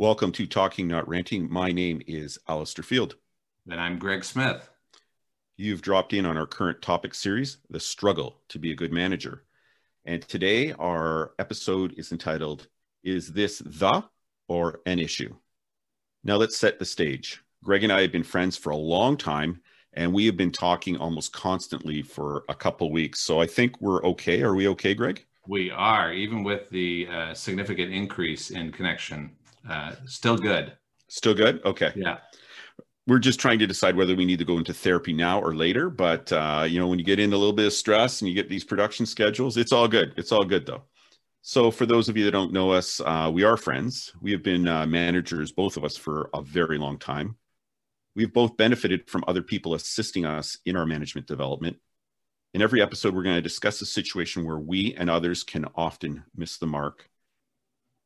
Welcome to Talking Not Ranting. My name is Alistair Field. And I'm Greg Smith. You've dropped in on our current topic series, The Struggle to Be a Good Manager. And today our episode is entitled, Is This the or an Issue? Now let's set the stage. Greg and I have been friends for a long time, and we have been talking almost constantly for a couple weeks. So I think we're okay. Are we okay, Greg? We are, even with the uh, significant increase in connection uh, still good. Still good? Okay. Yeah. We're just trying to decide whether we need to go into therapy now or later. But, uh, you know, when you get in a little bit of stress and you get these production schedules, it's all good. It's all good, though. So, for those of you that don't know us, uh, we are friends. We have been uh, managers, both of us, for a very long time. We've both benefited from other people assisting us in our management development. In every episode, we're going to discuss a situation where we and others can often miss the mark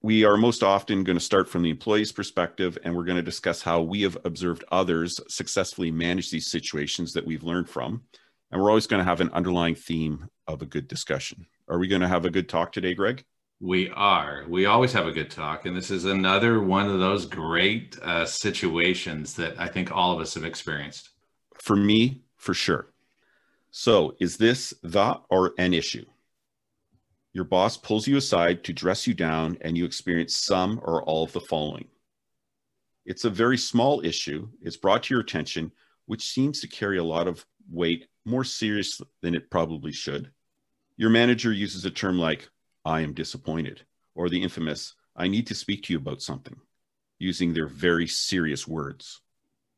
we are most often going to start from the employee's perspective and we're going to discuss how we have observed others successfully manage these situations that we've learned from. And we're always going to have an underlying theme of a good discussion. Are we going to have a good talk today greg? We are. We always have a good talk and this is another one of those great uh, situations that i think all of us have experienced. For me for sure. So is this the or an issue your boss pulls you aside to dress you down and you experience some or all of the following. It's a very small issue. It's brought to your attention, which seems to carry a lot of weight more serious than it probably should. Your manager uses a term like, I am disappointed, or the infamous, I need to speak to you about something, using their very serious words.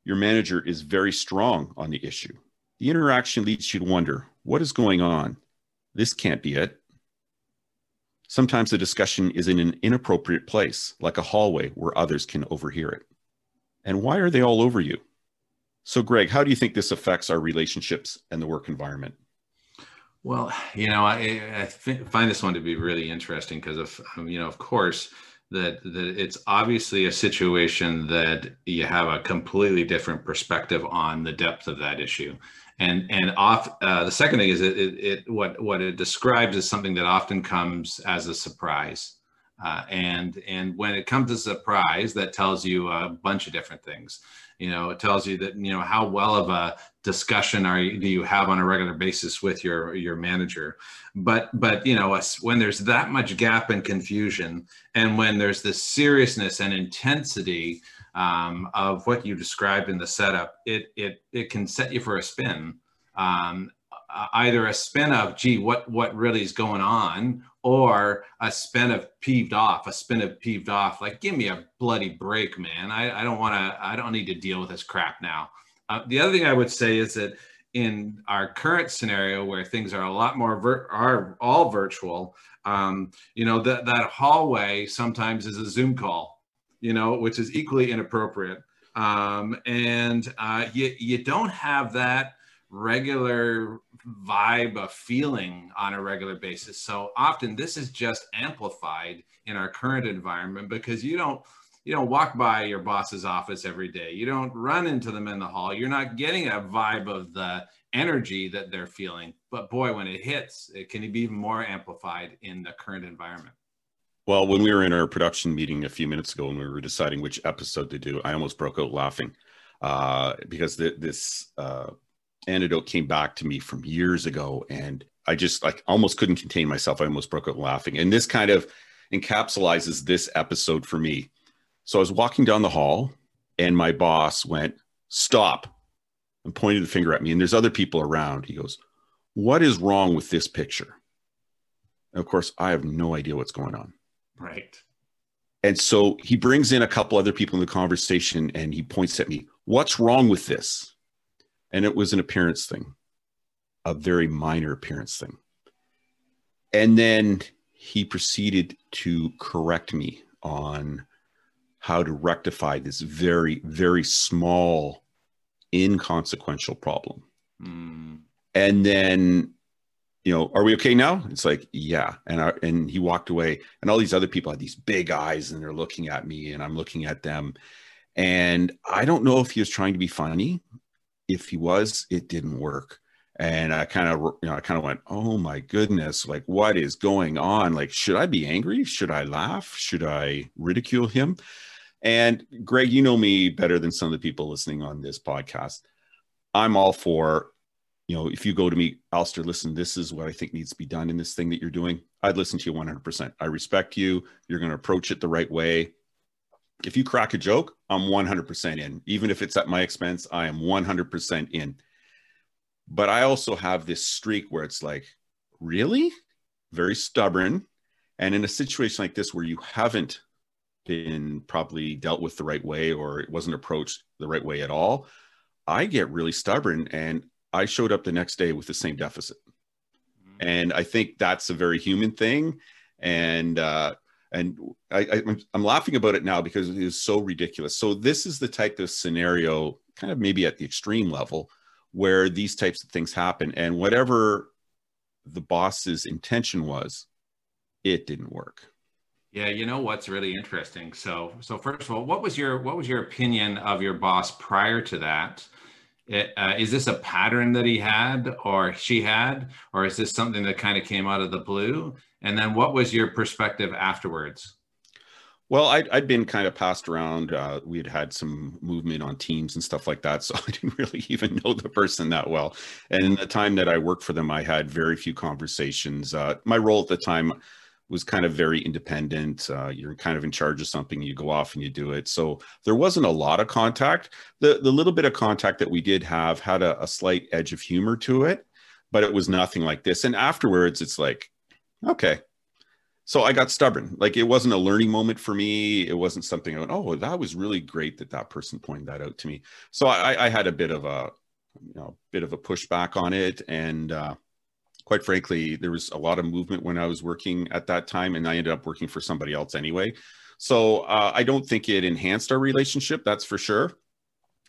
Your manager is very strong on the issue. The interaction leads you to wonder, what is going on? This can't be it. Sometimes the discussion is in an inappropriate place, like a hallway where others can overhear it. And why are they all over you? So, Greg, how do you think this affects our relationships and the work environment? Well, you know, I, I find this one to be really interesting because of, um, you know, of course, that that it's obviously a situation that you have a completely different perspective on the depth of that issue and and off uh, the second thing is it, it, it, what what it describes is something that often comes as a surprise. Uh, and and when it comes as a surprise that tells you a bunch of different things you know it tells you that you know how well of a discussion are you, do you have on a regular basis with your your manager but but you know when there's that much gap and confusion and when there's this seriousness and intensity um, of what you described in the setup, it it it can set you for a spin. Um, either a spin of gee what what really is going on or a spin of peeved off a spin of peeved off like give me a bloody break man i, I don't want to i don't need to deal with this crap now uh, the other thing i would say is that in our current scenario where things are a lot more vir- are all virtual um, you know that that hallway sometimes is a zoom call you know, which is equally inappropriate. Um, and uh, you, you don't have that regular vibe a feeling on a regular basis. So often this is just amplified in our current environment because you don't you don't walk by your boss's office every day. You don't run into them in the hall. You're not getting a vibe of the energy that they're feeling. But boy, when it hits, it can be even more amplified in the current environment. Well, when we were in our production meeting a few minutes ago and we were deciding which episode to do, I almost broke out laughing uh, because th- this uh, anecdote came back to me from years ago, and I just like almost couldn't contain myself. I almost broke out laughing, and this kind of encapsulates this episode for me. So I was walking down the hall, and my boss went, "Stop!" and pointed the finger at me. And there's other people around. He goes, "What is wrong with this picture?" And of course, I have no idea what's going on. Right. And so he brings in a couple other people in the conversation and he points at me, What's wrong with this? And it was an appearance thing, a very minor appearance thing. And then he proceeded to correct me on how to rectify this very, very small, inconsequential problem. Mm. And then you know, are we okay now? It's like, yeah. And I, and he walked away, and all these other people had these big eyes, and they're looking at me, and I'm looking at them, and I don't know if he was trying to be funny. If he was, it didn't work. And I kind of, you know, I kind of went, oh my goodness, like what is going on? Like, should I be angry? Should I laugh? Should I ridicule him? And Greg, you know me better than some of the people listening on this podcast. I'm all for, you know, if you go to me, Alistair, listen, this is what I think needs to be done in this thing that you're doing. I'd listen to you 100%. I respect you. You're going to approach it the right way. If you crack a joke, I'm 100% in. Even if it's at my expense, I am 100% in. But I also have this streak where it's like, really? Very stubborn. And in a situation like this where you haven't been probably dealt with the right way or it wasn't approached the right way at all, I get really stubborn and I showed up the next day with the same deficit. Mm-hmm. And I think that's a very human thing. And, uh, and I, am laughing about it now because it is so ridiculous. So this is the type of scenario, kind of maybe at the extreme level, where these types of things happen, and whatever the boss's intention was, it didn't work. Yeah, you know what's really interesting. So, so first of all, what was your what was your opinion of your boss prior to that? It, uh, is this a pattern that he had or she had, or is this something that kind of came out of the blue? And then what was your perspective afterwards? Well, I'd, I'd been kind of passed around. Uh, we had had some movement on teams and stuff like that. So I didn't really even know the person that well. And in the time that I worked for them, I had very few conversations. Uh, my role at the time was kind of very independent. Uh, you're kind of in charge of something, you go off and you do it. So there wasn't a lot of contact. The, the little bit of contact that we did have had a, a slight edge of humor to it, but it was nothing like this. And afterwards, it's like, okay. So I got stubborn. Like it wasn't a learning moment for me. It wasn't something I went, oh, that was really great that that person pointed that out to me. So I, I had a bit of a, you know, bit of a pushback on it. And, uh, quite frankly, there was a lot of movement when I was working at that time, and I ended up working for somebody else anyway. So uh, I don't think it enhanced our relationship, that's for sure.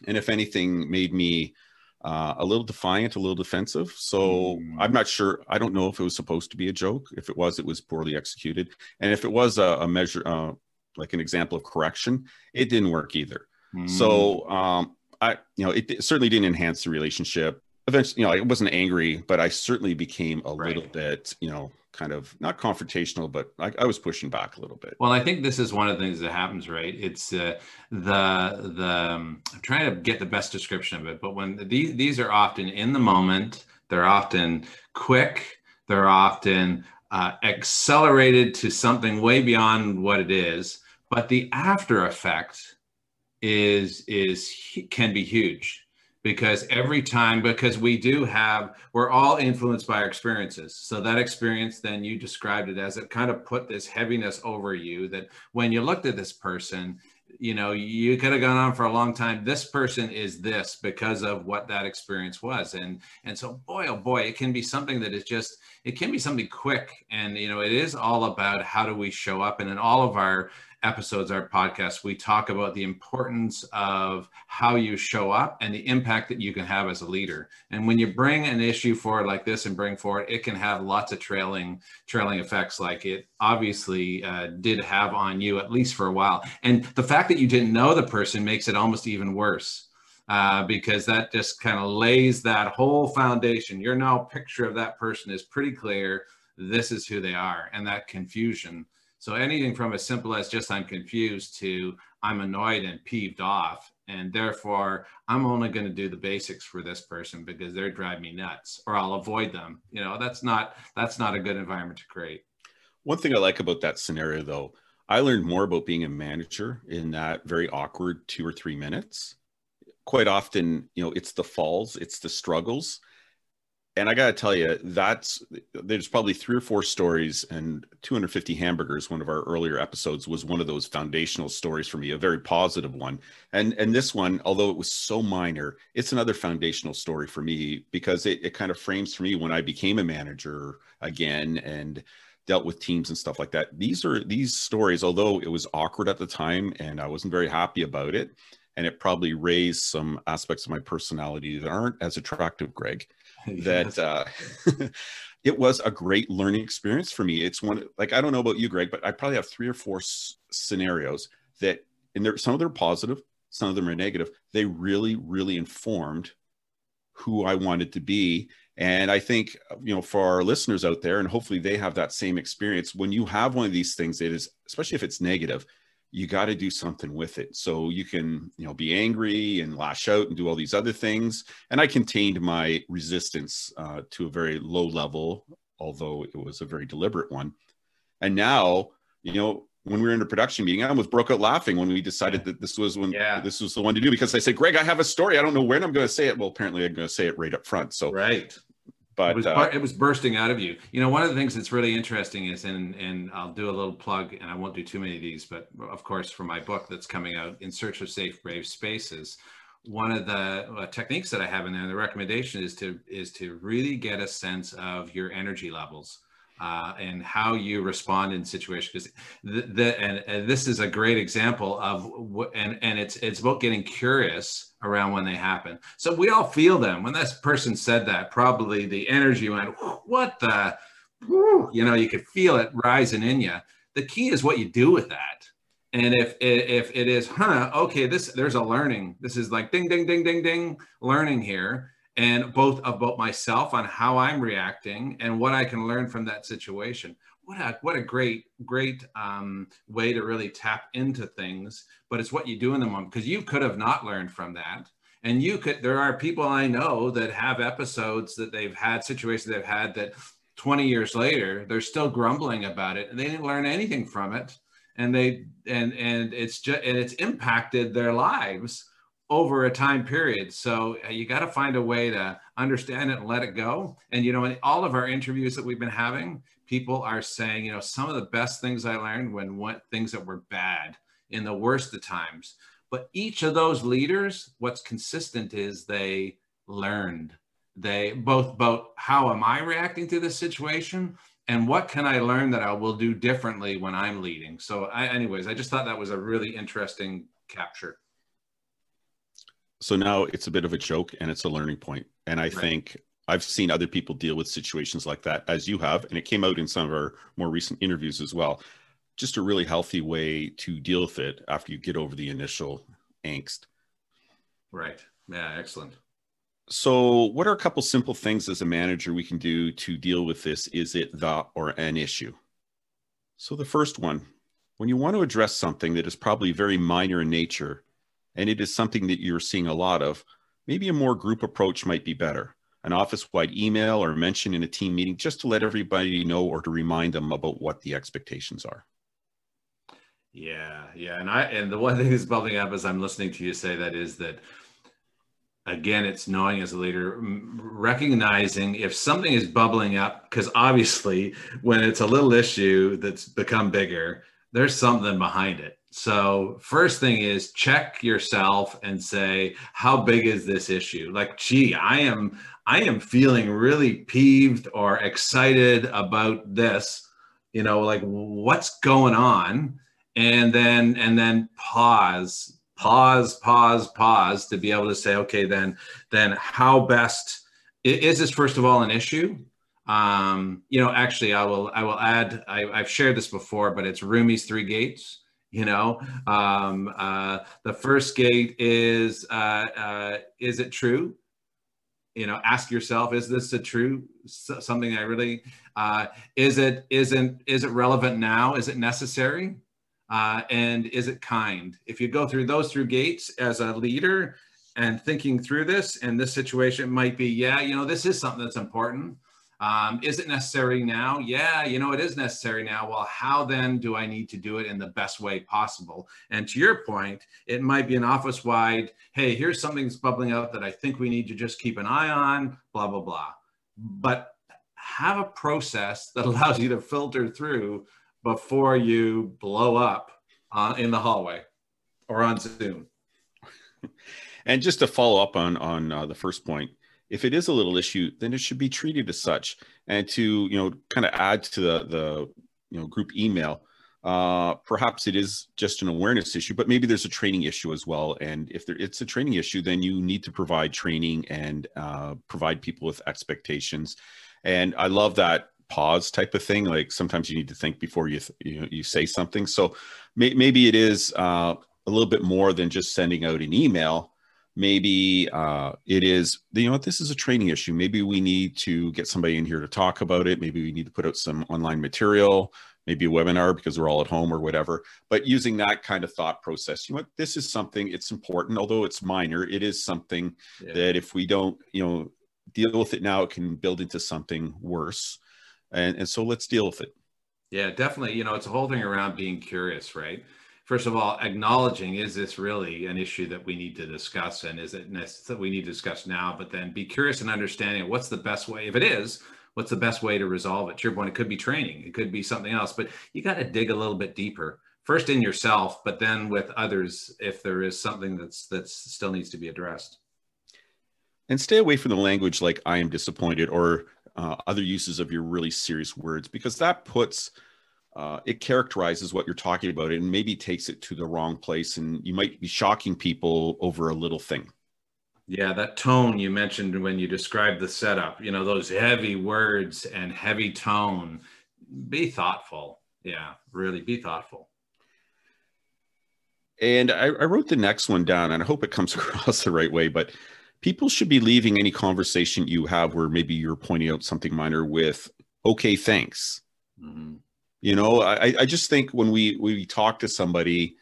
And if anything, made me uh, a little defiant, a little defensive. So mm. I'm not sure. I don't know if it was supposed to be a joke. If it was, it was poorly executed. And if it was a, a measure, uh, like an example of correction, it didn't work either. Mm. So um, I, you know, it, it certainly didn't enhance the relationship eventually, you know, I wasn't angry, but I certainly became a right. little bit, you know, kind of not confrontational, but I, I, was pushing back a little bit. Well, I think this is one of the things that happens, right? It's uh, the the um, I'm trying to get the best description of it, but when these these are often in the moment, they're often quick, they're often uh, accelerated to something way beyond what it is, but the after effect is is can be huge because every time because we do have we're all influenced by our experiences. So that experience then you described it as it kind of put this heaviness over you that when you looked at this person you know you could have gone on for a long time. This person is this because of what that experience was. And and so boy oh boy it can be something that is just it can be something quick. And you know it is all about how do we show up. And in all of our episodes, our podcast, we talk about the importance of how you show up and the impact that you can have as a leader. And when you bring an issue forward like this and bring forward, it can have lots of trailing trailing effects, like it obviously uh, did have on you at least for a while. And the fact that you didn't know the person makes it almost even worse. Uh, because that just kind of lays that whole foundation. Your now picture of that person is pretty clear. This is who they are, and that confusion so anything from as simple as just I'm confused to I'm annoyed and peeved off. And therefore, I'm only going to do the basics for this person because they're driving me nuts or I'll avoid them. You know, that's not that's not a good environment to create. One thing I like about that scenario though, I learned more about being a manager in that very awkward two or three minutes. Quite often, you know, it's the falls, it's the struggles and I got to tell you, that's there's probably three or four stories, and 250 hamburgers. One of our earlier episodes was one of those foundational stories for me, a very positive one. And and this one, although it was so minor, it's another foundational story for me because it, it kind of frames for me when I became a manager again and dealt with teams and stuff like that. These are these stories, although it was awkward at the time and I wasn't very happy about it, and it probably raised some aspects of my personality that aren't as attractive, Greg that uh, it was a great learning experience for me. It's one like I don't know about you, Greg, but I probably have three or four s- scenarios that, and there some of them are positive, some of them are negative. They really, really informed who I wanted to be. And I think, you know, for our listeners out there, and hopefully they have that same experience. When you have one of these things, it is, especially if it's negative, you got to do something with it. So you can, you know, be angry and lash out and do all these other things. And I contained my resistance uh, to a very low level, although it was a very deliberate one. And now, you know, when we were in a production meeting, I almost broke out laughing when we decided that this was when yeah. this was the one to do because I said, Greg, I have a story. I don't know when I'm going to say it. Well, apparently I'm going to say it right up front. So right but it was, uh, it was, bursting out of you. You know, one of the things that's really interesting is, and and I'll do a little plug, and I won't do too many of these, but of course, for my book that's coming out, "In Search of Safe, Brave Spaces," one of the uh, techniques that I have in there, the recommendation is to is to really get a sense of your energy levels uh, and how you respond in situations. Because the, the and, and, this is a great example of and and it's it's about getting curious around when they happen. So we all feel them. When this person said that, probably the energy went, "What the." You know, you could feel it rising in you. The key is what you do with that. And if if it is, huh, okay, this there's a learning. This is like ding, ding, ding, ding, ding, learning here and both about myself on how I'm reacting and what I can learn from that situation. What a what a great great um, way to really tap into things, but it's what you do in the moment because you could have not learned from that, and you could. There are people I know that have episodes that they've had situations they've had that 20 years later they're still grumbling about it and they didn't learn anything from it, and they and and it's just and it's impacted their lives over a time period. So uh, you got to find a way to understand it and let it go. And, you know, in all of our interviews that we've been having, people are saying, you know, some of the best things I learned when went things that were bad in the worst of times. But each of those leaders, what's consistent is they learned. They both about how am I reacting to this situation and what can I learn that I will do differently when I'm leading. So, I, anyways, I just thought that was a really interesting capture so now it's a bit of a joke and it's a learning point. and i right. think i've seen other people deal with situations like that as you have and it came out in some of our more recent interviews as well. Just a really healthy way to deal with it after you get over the initial angst. Right. Yeah excellent. So what are a couple simple things as a manager we can do to deal with this? Is it the or an issue? So the first one when you want to address something that is probably very minor in nature and it is something that you're seeing a lot of, maybe a more group approach might be better. An office wide email or mention in a team meeting just to let everybody know or to remind them about what the expectations are. Yeah, yeah. And I and the one thing that's bubbling up as I'm listening to you say that is that again, it's knowing as a leader, recognizing if something is bubbling up, because obviously when it's a little issue that's become bigger, there's something behind it. So, first thing is check yourself and say, how big is this issue? Like, gee, I am I am feeling really peeved or excited about this. You know, like what's going on? And then and then pause, pause, pause, pause to be able to say, okay, then then how best is this first of all an issue? Um, you know, actually, I will I will add. I, I've shared this before, but it's Rumi's three gates you know? Um, uh, the first gate is uh, uh, is it true? You know ask yourself is this a true something i really uh, is it isn't is it relevant now? Is it necessary? Uh, and is it kind? If you go through those through gates as a leader and thinking through this and this situation might be yeah you know this is something that's important um, is it necessary now? Yeah, you know, it is necessary now. Well, how then do I need to do it in the best way possible? And to your point, it might be an office wide, hey, here's something that's bubbling up that I think we need to just keep an eye on, blah, blah, blah. But have a process that allows you to filter through before you blow up uh, in the hallway or on Zoom. And just to follow up on on uh, the first point, if it is a little issue, then it should be treated as such. And to you know, kind of add to the the you know group email, uh, perhaps it is just an awareness issue, but maybe there's a training issue as well. And if there, it's a training issue, then you need to provide training and uh, provide people with expectations. And I love that pause type of thing. Like sometimes you need to think before you you, know, you say something. So may, maybe it is uh, a little bit more than just sending out an email maybe uh, it is you know this is a training issue. Maybe we need to get somebody in here to talk about it. Maybe we need to put out some online material maybe a webinar because we're all at home or whatever but using that kind of thought process. You know what this is something it's important although it's minor it is something yeah. that if we don't you know deal with it now it can build into something worse. And and so let's deal with it. Yeah definitely you know it's a whole thing around being curious right first of all acknowledging is this really an issue that we need to discuss and is it that we need to discuss now? But then be curious and understanding what's the best way if it is what's the best way to resolve it? To your point it could be training it could be something else but you got to dig a little bit deeper first in yourself but then with others if there is something that's that's still needs to be addressed. And stay away from the language like i am disappointed or uh, other uses of your really serious words because that puts uh, it characterizes what you're talking about and maybe takes it to the wrong place and you might be shocking people over a little thing yeah, that tone you mentioned when you described the setup, you know, those heavy words and heavy tone. Be thoughtful. Yeah, really be thoughtful. And I, I, wrote the next one down, and I hope it comes across the right way. But people should be leaving any conversation you have where maybe you're pointing out something minor with, okay, thanks. Mm-hmm. You know, I, I just think when we we talk to somebody,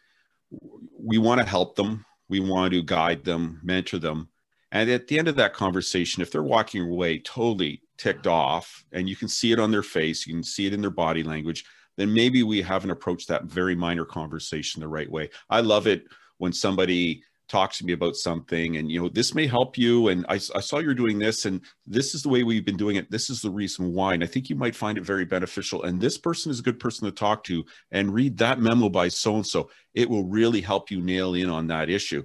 we want to help them, we want to guide them, mentor them, and at the end of that conversation, if they're walking away totally ticked off and you can see it on their face, you can see it in their body language, then maybe we haven't approached that very minor conversation the right way. I love it when somebody talks to me about something and you know this may help you and I, I, saw you're doing this and this is the way we've been doing it this is the reason why and i think you might find it very beneficial and this person is a good person to talk to and read that memo by so and so it will really help you nail in on that issue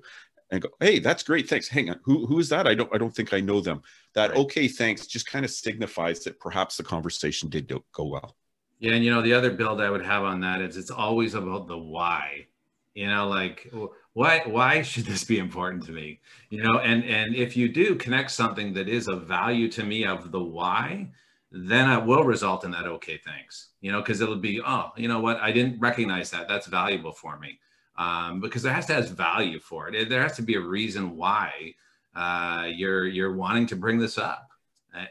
and go, hey, that's great, thanks. Hang on, who who is that? I don't I don't think I know them. That right. okay, thanks, just kind of signifies that perhaps the conversation did go well. Yeah, and you know the other build I would have on that is it's always about the why. You know, like why why should this be important to me? You know, and and if you do connect something that is of value to me of the why, then it will result in that okay, thanks. You know, because it'll be oh, you know what, I didn't recognize that. That's valuable for me um, because there has to have value for it. There has to be a reason why uh, you're you're wanting to bring this up,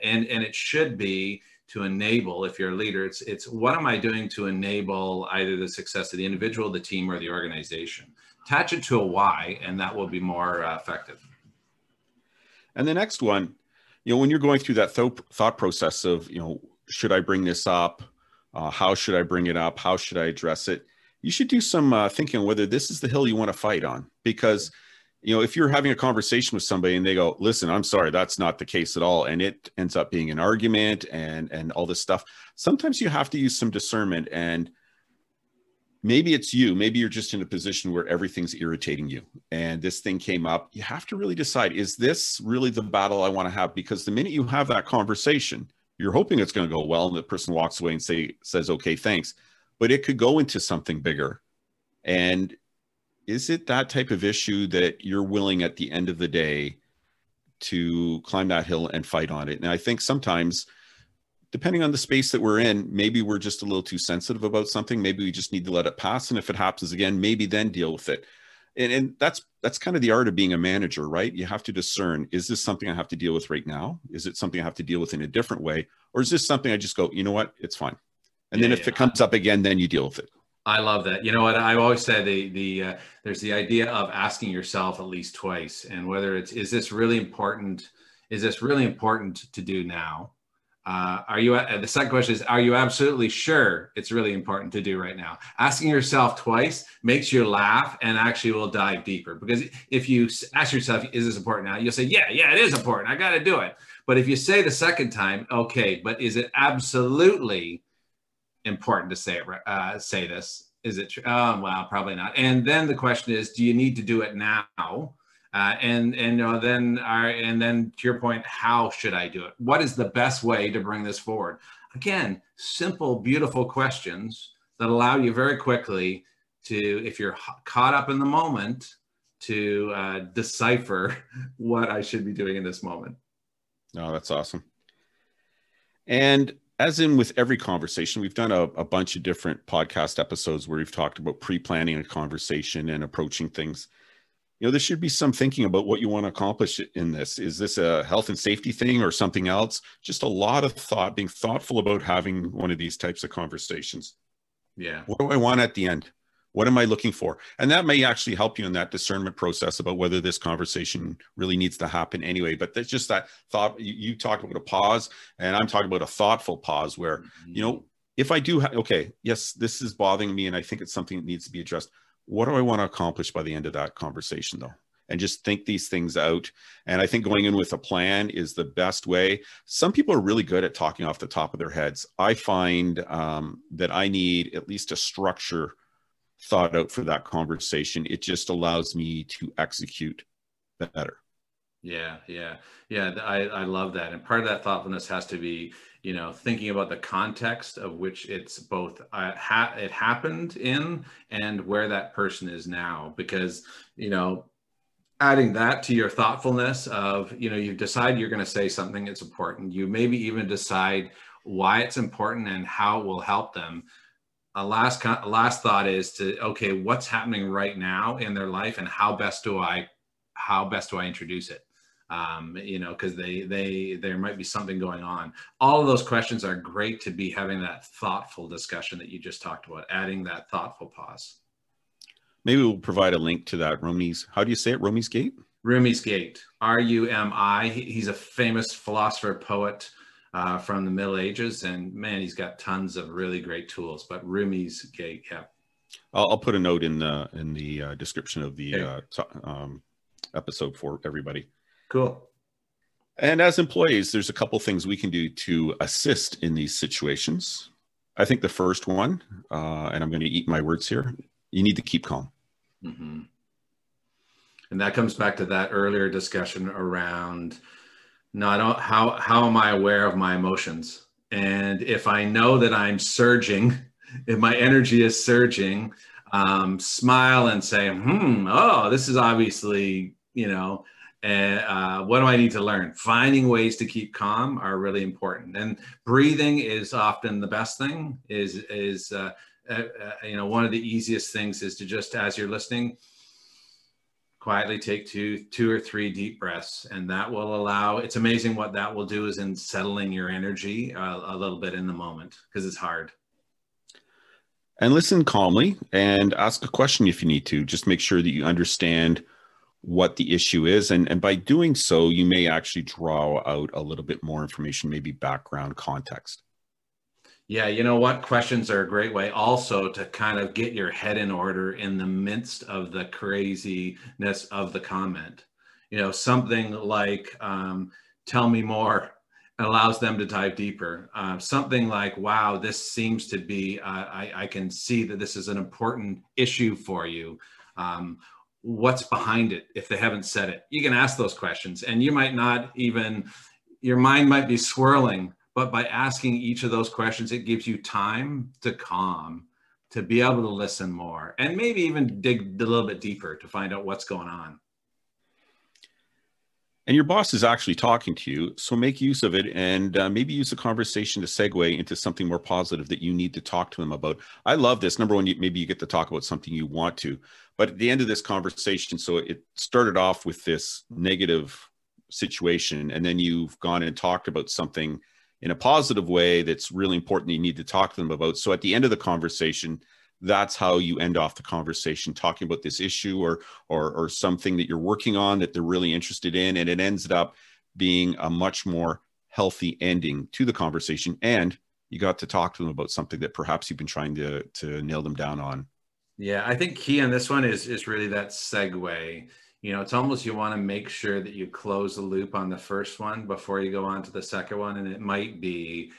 and and it should be to enable. If you're a leader, it's it's what am I doing to enable either the success of the individual, the team, or the organization. Attach it to a why, and that will be more uh, effective. And the next one, you know, when you're going through that th- thought process of, you know, should I bring this up? Uh, how should I bring it up? How should I address it? you should do some uh, thinking on whether this is the hill you want to fight on because you know if you're having a conversation with somebody and they go listen i'm sorry that's not the case at all and it ends up being an argument and and all this stuff sometimes you have to use some discernment and maybe it's you maybe you're just in a position where everything's irritating you and this thing came up you have to really decide is this really the battle i want to have because the minute you have that conversation you're hoping it's going to go well and the person walks away and say says okay thanks but it could go into something bigger. And is it that type of issue that you're willing at the end of the day to climb that hill and fight on it? And I think sometimes, depending on the space that we're in, maybe we're just a little too sensitive about something. Maybe we just need to let it pass. And if it happens again, maybe then deal with it. And, and that's that's kind of the art of being a manager, right? You have to discern: is this something I have to deal with right now? Is it something I have to deal with in a different way, or is this something I just go, you know what, it's fine and yeah, then if yeah. it comes up again, then you deal with it. I love that. You know what? I always say the the uh, there's the idea of asking yourself at least twice, and whether it's is this really important? Is this really important to do now? Uh, are you? Uh, the second question is: Are you absolutely sure it's really important to do right now? Asking yourself twice makes you laugh and actually will dive deeper. Because if you ask yourself, "Is this important now?" You'll say, "Yeah, yeah, it is important. I got to do it." But if you say the second time, "Okay, but is it absolutely?" Important to say uh, say this. Is it true? Oh, well, probably not. And then the question is, do you need to do it now? Uh, and and you know, then our, and then to your point, how should I do it? What is the best way to bring this forward? Again, simple, beautiful questions that allow you very quickly to, if you're caught up in the moment, to uh, decipher what I should be doing in this moment. Oh, that's awesome. And as in with every conversation, we've done a, a, bunch of different podcast episodes where we've talked about pre-planning a conversation and approaching things. You know, there should be some thinking about what you want to accomplish in this. Is this a health and safety thing or something else? Just a lot of thought, being thoughtful about having one of these types of conversations. Yeah. What do I want at the end? What am I looking for? And that may actually help you in that discernment process about whether this conversation really needs to happen anyway. But there's just that thought. You, you talked about a pause, and I'm talking about a thoughtful pause where, mm-hmm. you know, if I do, ha- okay, yes, this is bothering me, and I think it's something that needs to be addressed. What do I want to accomplish by the end of that conversation, though? and just think these things out. And I think going in with a plan is the best way. Some people are really good at talking off the top of their heads. I find um, that I need at least a structure thought out for that conversation. It just allows me to execute better. Yeah, yeah, yeah. I, I love that. And part of that thoughtfulness has to be, you know, thinking about the context of which it's both uh, ha- it happened in and where that person is now. Because, you know, adding that to your thoughtfulness of you know you decide you're going to say something that's important you maybe even decide why it's important and how it will help them a last last thought is to okay what's happening right now in their life and how best do i how best do i introduce it um, you know because they they there might be something going on all of those questions are great to be having that thoughtful discussion that you just talked about adding that thoughtful pause Maybe we'll provide a link to that. Rumi's, how do you say it? Rumi's Gate? Rumi's Gate, R U M I. He's a famous philosopher, poet uh, from the Middle Ages. And man, he's got tons of really great tools. But Rumi's Gate, yeah. I'll, I'll put a note in the in the uh, description of the okay. uh, t- um, episode for everybody. Cool. And as employees, there's a couple things we can do to assist in these situations. I think the first one, uh, and I'm going to eat my words here, you need to keep calm. Mm-hmm. And that comes back to that earlier discussion around not how how am I aware of my emotions? And if I know that I'm surging, if my energy is surging, um, smile and say, "Hmm, oh, this is obviously you know." Uh, what do I need to learn? Finding ways to keep calm are really important, and breathing is often the best thing. Is is uh, uh, uh, you know, one of the easiest things is to just, as you're listening, quietly take two, two or three deep breaths, and that will allow. It's amazing what that will do is in settling your energy uh, a little bit in the moment because it's hard. And listen calmly and ask a question if you need to. Just make sure that you understand what the issue is. And, and by doing so, you may actually draw out a little bit more information, maybe background context. Yeah, you know what? Questions are a great way also to kind of get your head in order in the midst of the craziness of the comment. You know, something like, um, tell me more allows them to dive deeper. Uh, something like, wow, this seems to be, uh, I, I, can see that this is an important issue for you. Um, what's behind it if they haven't said it? You can ask those questions and you might not even, your mind might be swirling but by asking each of those questions, it gives you time to calm, to be able to listen more, and maybe even dig a little bit deeper to find out what's going on. And your boss is actually talking to you, so make use of it and uh, maybe use the conversation to segue into something more positive that you need to talk to them about. I love this. Number one, you, maybe you get to talk about something you want to, but at the end of this conversation, so it started off with this negative situation, and then you've gone and talked about something in a positive way that's really important you need to talk to them about. So at the end of the conversation that's how you end off the conversation talking about this issue or or or something that you're working on that they're really interested in. And it ends up being a much more healthy ending to the conversation. And you got to talk to them about something that perhaps you've been trying to to nail them down on. Yeah i think key on this one is is really that segue you know it's almost you want to make sure that you close the loop on the first one before you go on to the second one and it might be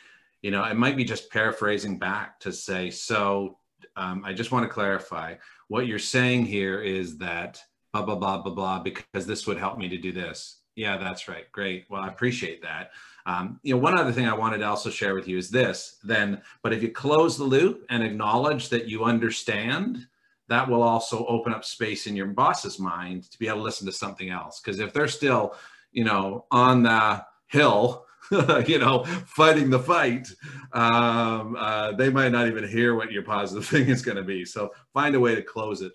you know it might be just paraphrasing back to say so um, i just want to clarify what you're saying here is that blah blah blah blah blah because this would help me to do this. Yeah that's right. Great. Well i appreciate that. Um, you know one other thing i wanted to also share with you is this then but if you close the loop and acknowledge that you understand that will also open up space in your boss's mind to be able to listen to something else. Because if they're still, you know, on the hill, you know, fighting the fight, um, uh, they might not even hear what your positive thing is going to be. So find a way to close it.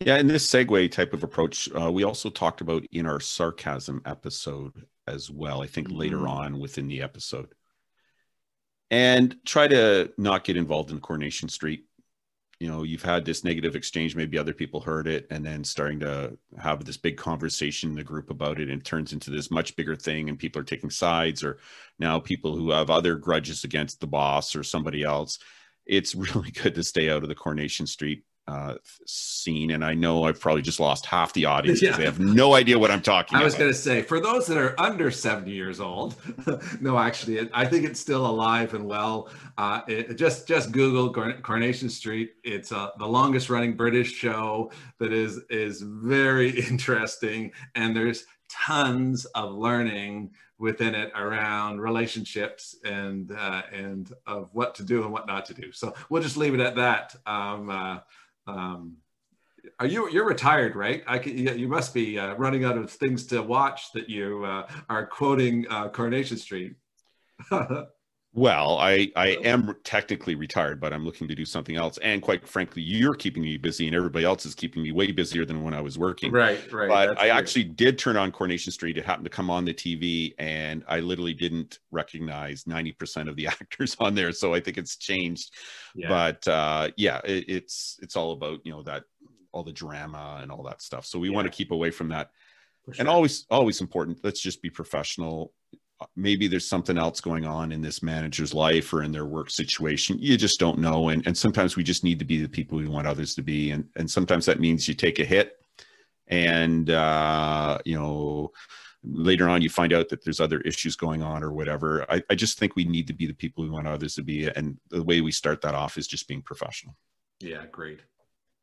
Yeah, in this segue type of approach, uh, we also talked about in our sarcasm episode as well. I think mm-hmm. later on within the episode. and try to not get involved in coronation street you know you've had this negative exchange maybe other people heard it and then starting to have this big conversation in the group about it and it turns into this much bigger thing and people are taking sides or now people who have other grudges against the boss or somebody else. It's really good to stay out of the coronation street uh, scene, and I know I've probably just lost half the audience because yeah. they have no idea what I'm talking. I was going to say, for those that are under 70 years old, no, actually, I think it's still alive and well. Uh, it, just just Google Coronation Street. It's uh, the longest running British show that is is very interesting, and there's tons of learning within it around relationships and uh, and of what to do and what not to do. So we'll just leave it at that. Um, uh, um, are you you're retired, right? I can, you must be uh, running out of things to watch that you uh, are quoting uh, Coronation Street. well, I I am technically retired, but I'm looking to do something else. And quite frankly, you're keeping me busy, and everybody else is keeping me way busier than when I was working. Right, right. But I actually did turn on Coronation Street. It happened to come on the TV, and I literally didn't recognize 90% of the actors on there. So I think it's changed yeah. but uh, yeah, it, it's it's all about you know that all the drama and all that stuff. So we yeah. want to keep away from that. Sure. And always always important. Let's just be professional. Maybe there's something else going on in this manager's life or in their work situation. You just don't know. And and sometimes we just need to be the people we want others to be. And and sometimes that means you take a hit and uh, you know later on you find out that there's other issues going on or whatever I, I, just think we need to be the people we want others to be and the way we start that off is just being professional yeah great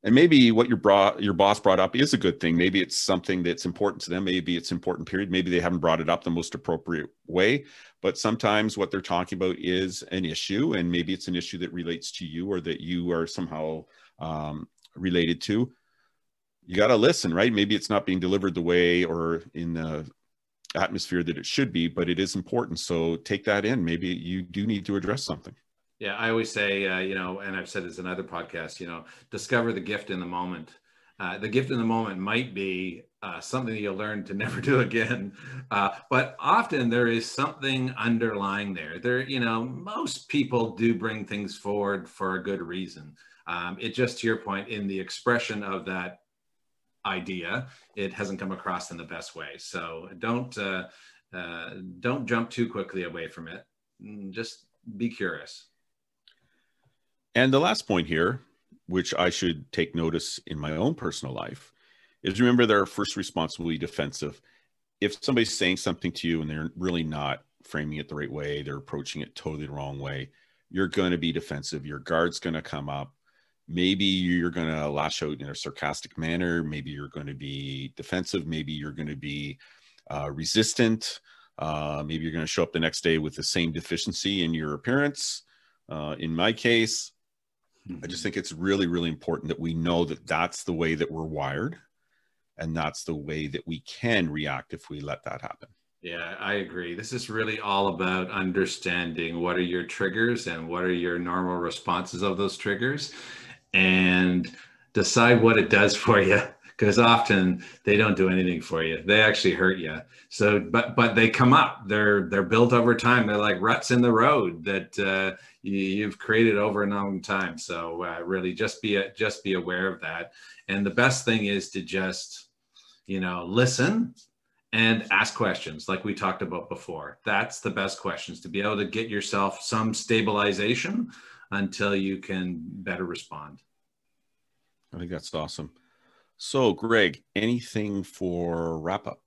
and maybe what your brought your boss brought up is a good thing maybe it's something that's important to them maybe it's important period maybe they haven't brought it up the most appropriate way but sometimes what they're talking about is an issue and maybe it's an issue that relates to you or that you are somehow um, related to you got to listen right maybe it's not being delivered the way or in the atmosphere that it should be, but it is important. So take that in. Maybe you do need to address something. Yeah, I always say, uh, you know, and I've said this in other podcasts, you know, discover the gift in the moment. Uh, the gift in the moment might be uh, something you'll learn to never do again, uh, but often there is something underlying there. There, you know, most people do bring things forward for a good reason. Um, it just to your point in the expression of that idea, it hasn't come across in the best way. So don't uh, uh, don't jump too quickly away from it. Mm, just be curious. And the last point here, which I should take notice in my own personal life, is remember their first response will be defensive. If somebody's saying something to you and they're really not framing it the right way, they're approaching it totally the wrong way, you're going to be defensive. Your guard's going to come up. Maybe you're going to lash out in a sarcastic manner. Maybe you're going to be defensive. Maybe you're going to be uh, resistant. Uh, maybe you're going to show up the next day with the same deficiency in your appearance. Uh, in my case mm-hmm. i just mm-hmm. think it's really really important that we know that that's the way that we're wired and that's the way that we can react if we let that happen yeah, I agree. This is really all about understanding what are your triggers and what are your normal responses of those triggers and decide what it does for you because often they don't do anything for you they actually hurt you so but but they come up they're they're built over time they're like ruts in the road that uh, you, have created over a long time so uh, really just be a, just be aware of that and the best thing is to just you know listen and ask questions like we talked about before that's the best questions to be able to get yourself some stabilization until you can better respond. I think that's awesome. So, Greg, anything for wrap up?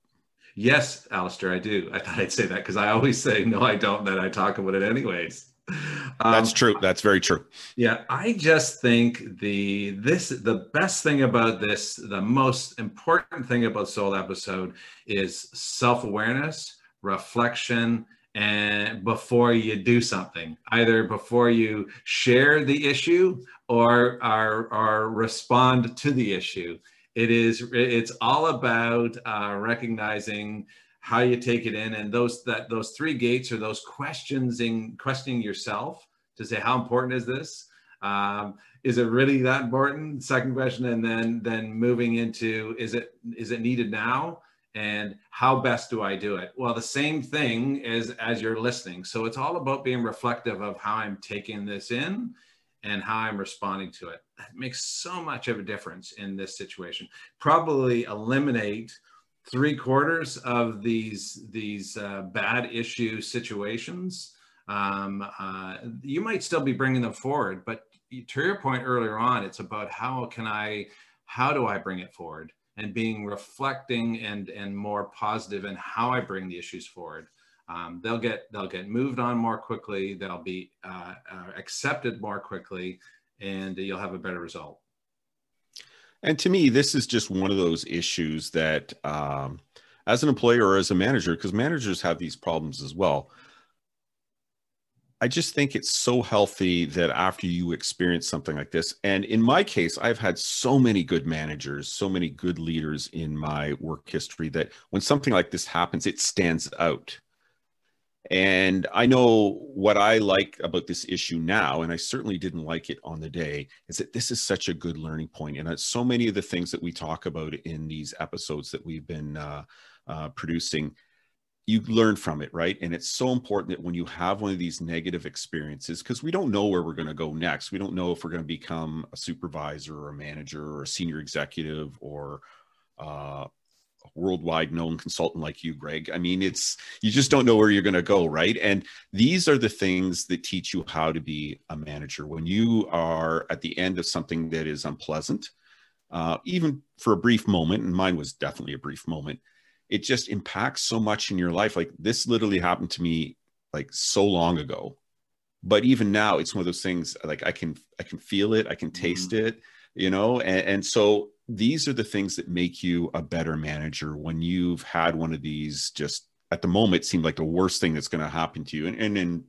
Yes, Alistair, I do. I thought I'd say that because I always say, no, I don't, that I talk about it anyways. Um, That's true. That's very true. Yeah, I just think the this the best thing about this, the most important thing about Soul episode is self-awareness, reflection, and before you do something either before you share the issue or or, or respond to the issue it is it's all about uh, recognizing how you take it in and those that those three gates are those questions in questioning yourself to say how important is this? Um, is it really that important? Second question and then then moving into is it is it needed now? And how best do i do it? Well the same thing as as you're listening. So it's all about being reflective of how i'm taking this in and how i'm responding to it. That makes so much of a difference in this situation. Probably eliminate three quarters of these these uh, bad issue situations um, uh, you might still be bringing them forward but to your point earlier on it's about how can i how do i bring it forward and being reflecting and and more positive in how I bring the issues forward. Um, they'll get they'll get moved on more quickly. They'll be uh, uh, accepted more quickly, and you'll have a better result. And to me, this is just one of those issues that, um, as an employer or as a manager, because managers have these problems as well. I just think it's so healthy that after you experience something like this, and in my case, I've had so many good managers, so many good leaders in my work history that when something like this happens, it stands out. And I know what I like about this issue now, and I certainly didn't like it on the day, is that this is such a good learning point. And so many of the things that we talk about in these episodes that we've been uh, uh, producing you learn from it, right? And it's so important that when you have one of these negative experiences, because we don't know where we're going to go next. We don't know if we're going to become a supervisor or a manager or a senior executive or uh, worldwide known consultant like you, Greg. I mean, it's you just don't know where you're going to go, right? And these are the things that teach you how to be a manager. When you are at the end of something that is unpleasant, uh, even for a brief moment, and mine was definitely a brief moment it just impacts so much in your life. Like this literally happened to me like so long ago. But even now, it's one of those things like I can I can feel it, I can taste mm-hmm. it, you know, and, and so these are the things that make you a better manager when you've had one of these just at the moment seemed like the worst thing that's going to happen to you. And, and in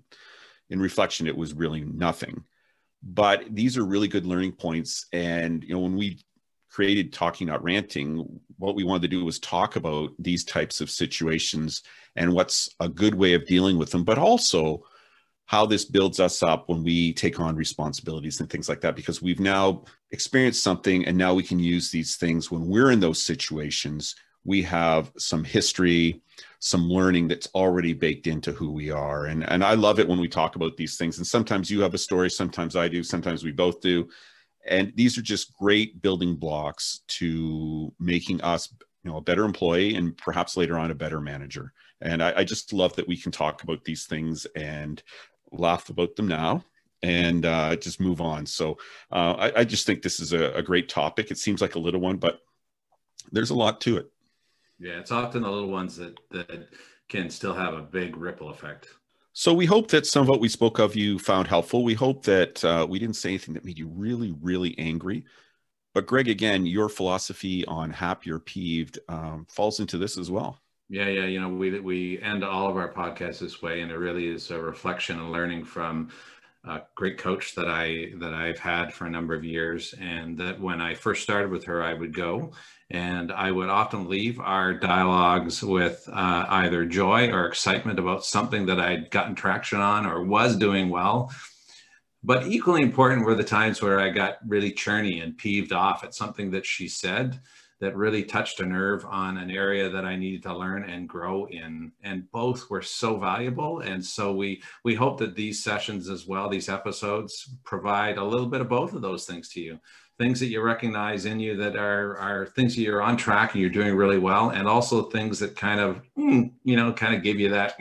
in reflection it was really nothing. But these are really good learning points. And you know when we created talking not ranting what we wanted to do was talk about these types of situations and what's a good way of dealing with them but also how this builds us up when we take on responsibilities and things like that because we've now experienced something and now we can use these things when we're in those situations. We have some history some learning that's already baked into who we are. And and I love it when we talk about these things. And sometimes you have a story sometimes I do sometimes we both do. And these are just great building blocks to making us you know a better employee and perhaps later on a better manager. And I, I, just love that we can talk about these things and laugh about them now and uh, just move on so uh, I, I, just think this is a, a great topic it seems like a little one but there's a lot to it yeah it's often the little ones that that can still have a big ripple effect so we hope that some of what we spoke of you found helpful. We hope that uh, we didn't say anything that made you really, really angry. But Greg, again, your philosophy on happy or peeved um, falls into this as well. Yeah, yeah. You know, we we end all of our podcasts this way, and it really is a reflection and learning from a great coach that I that I've had for a number of years, and that when I first started with her, I would go and I would often leave our dialogues with uh, either joy or excitement about something that I'd gotten traction on or was doing well. But equally important were the times where I got really churny and peeved off at something that she said that really touched a nerve on an area that I needed to learn and grow in. And both were so valuable. And so we we hope that these sessions as well, these episodes, provide a little bit of both of those things to you. Things that you recognize in you that are are things that you're on track and you're doing really well, and also things that kind of mm, you know kind of give you that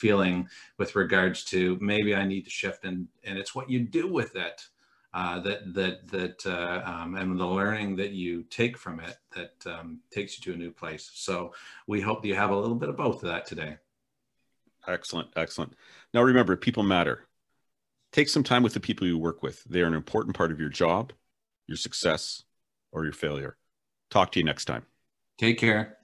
feeling with regards to maybe I need to shift and and it's what you do with it uh, that that that uh, um, and the learning that you take from it that um, takes you to a new place. So we hope that you have a little bit of both of that today. Excellent, excellent. Now remember, people matter. Take some time with the people you work with. They are an important part of your job, your success, or your failure. Talk to you next time. Take care.